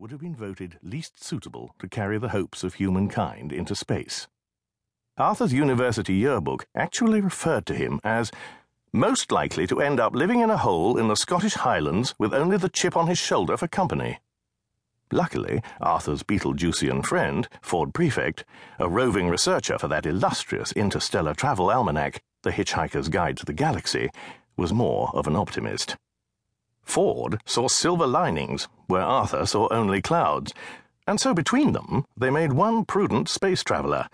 would have been voted least suitable to carry the hopes of humankind into space. Arthur's university yearbook actually referred to him as most likely to end up living in a hole in the Scottish Highlands with only the chip on his shoulder for company. Luckily, Arthur's Betelgeusian friend, Ford Prefect, a roving researcher for that illustrious interstellar travel almanac, The Hitchhiker's Guide to the Galaxy, was more of an optimist. Ford saw silver linings where Arthur saw only clouds, and so between them they made one prudent space traveller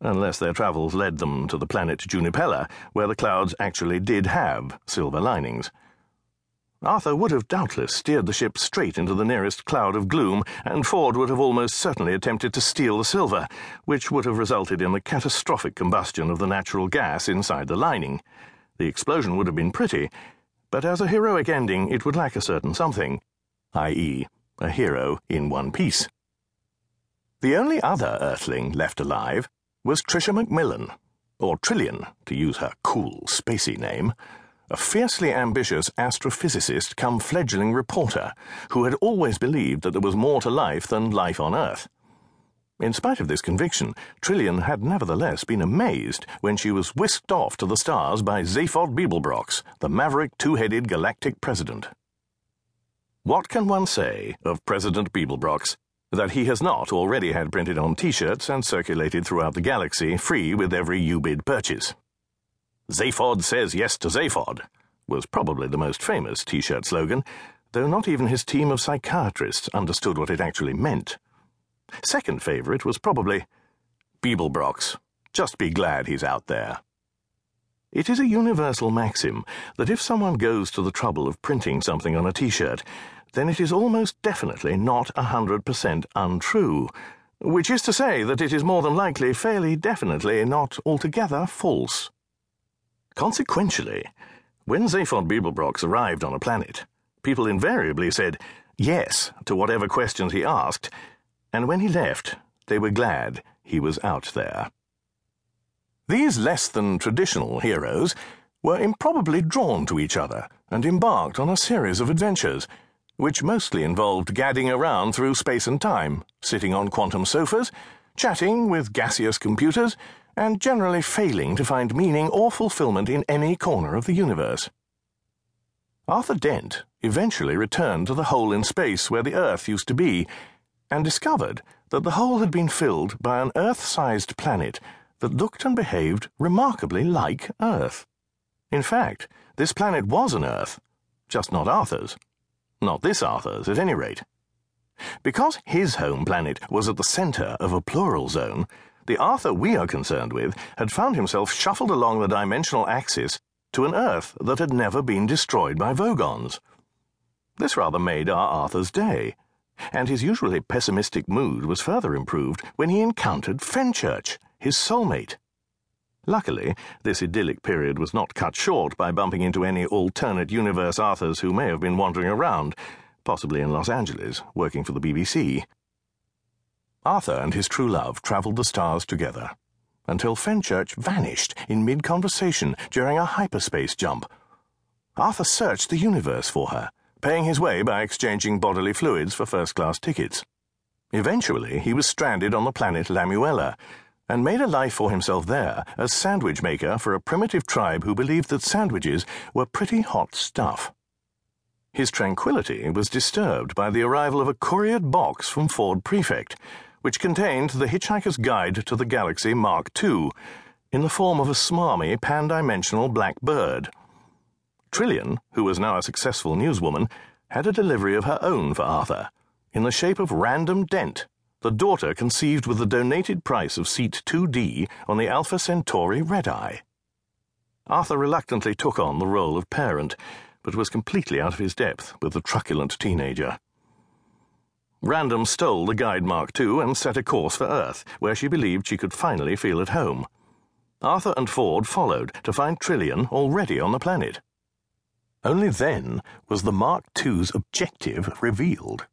unless their travels led them to the planet Junipella, where the clouds actually did have silver linings. Arthur would have doubtless steered the ship straight into the nearest cloud of gloom, and Ford would have almost certainly attempted to steal the silver, which would have resulted in the catastrophic combustion of the natural gas inside the lining. The explosion would have been pretty, but as a heroic ending, it would lack a certain something, i.e., a hero in one piece. The only other Earthling left alive was Tricia McMillan, or Trillian, to use her cool, spacey name, a fiercely ambitious astrophysicist come fledgling reporter who had always believed that there was more to life than life on Earth. In spite of this conviction, Trillian had nevertheless been amazed when she was whisked off to the stars by Zaphod Beeblebrox, the maverick two-headed galactic president. What can one say of President Beeblebrox that he has not already had printed on t shirts and circulated throughout the galaxy, free with every UBID purchase. Zaphod says yes to Zaphod was probably the most famous t shirt slogan, though not even his team of psychiatrists understood what it actually meant. Second favourite was probably Beeblebrox. Just be glad he's out there. It is a universal maxim that if someone goes to the trouble of printing something on a t shirt, then it is almost definitely not a 100% untrue, which is to say that it is more than likely fairly definitely not altogether false. Consequentially, when Zaphod Beeblebrox arrived on a planet, people invariably said yes to whatever questions he asked, and when he left, they were glad he was out there. These less than traditional heroes were improbably drawn to each other and embarked on a series of adventures which mostly involved gadding around through space and time, sitting on quantum sofas, chatting with gaseous computers, and generally failing to find meaning or fulfillment in any corner of the universe. Arthur Dent eventually returned to the hole in space where the Earth used to be, and discovered that the hole had been filled by an Earth sized planet that looked and behaved remarkably like Earth. In fact, this planet was an Earth, just not Arthur's. Not this Arthur's, at any rate. Because his home planet was at the centre of a plural zone, the Arthur we are concerned with had found himself shuffled along the dimensional axis to an Earth that had never been destroyed by Vogons. This rather made our Arthur's day, and his usually pessimistic mood was further improved when he encountered Fenchurch, his soulmate. Luckily, this idyllic period was not cut short by bumping into any alternate universe Arthurs who may have been wandering around, possibly in Los Angeles, working for the BBC. Arthur and his true love travelled the stars together, until Fenchurch vanished in mid conversation during a hyperspace jump. Arthur searched the universe for her, paying his way by exchanging bodily fluids for first class tickets. Eventually, he was stranded on the planet Lamuella and made a life for himself there as sandwich maker for a primitive tribe who believed that sandwiches were pretty hot stuff. His tranquility was disturbed by the arrival of a couriered box from Ford Prefect, which contained The Hitchhiker's Guide to the Galaxy Mark II, in the form of a smarmy pan dimensional black bird. Trillian, who was now a successful newswoman, had a delivery of her own for Arthur, in the shape of Random Dent the daughter conceived with the donated price of seat 2D on the Alpha Centauri Red Eye. Arthur reluctantly took on the role of parent, but was completely out of his depth with the truculent teenager. Random stole the Guide Mark II and set a course for Earth, where she believed she could finally feel at home. Arthur and Ford followed to find Trillian already on the planet. Only then was the Mark II's objective revealed.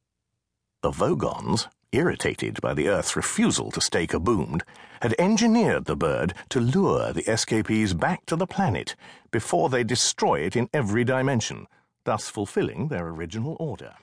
The Vogons irritated by the Earth's refusal to stay kaboomed, had engineered the bird to lure the escapees back to the planet before they destroy it in every dimension, thus fulfilling their original order.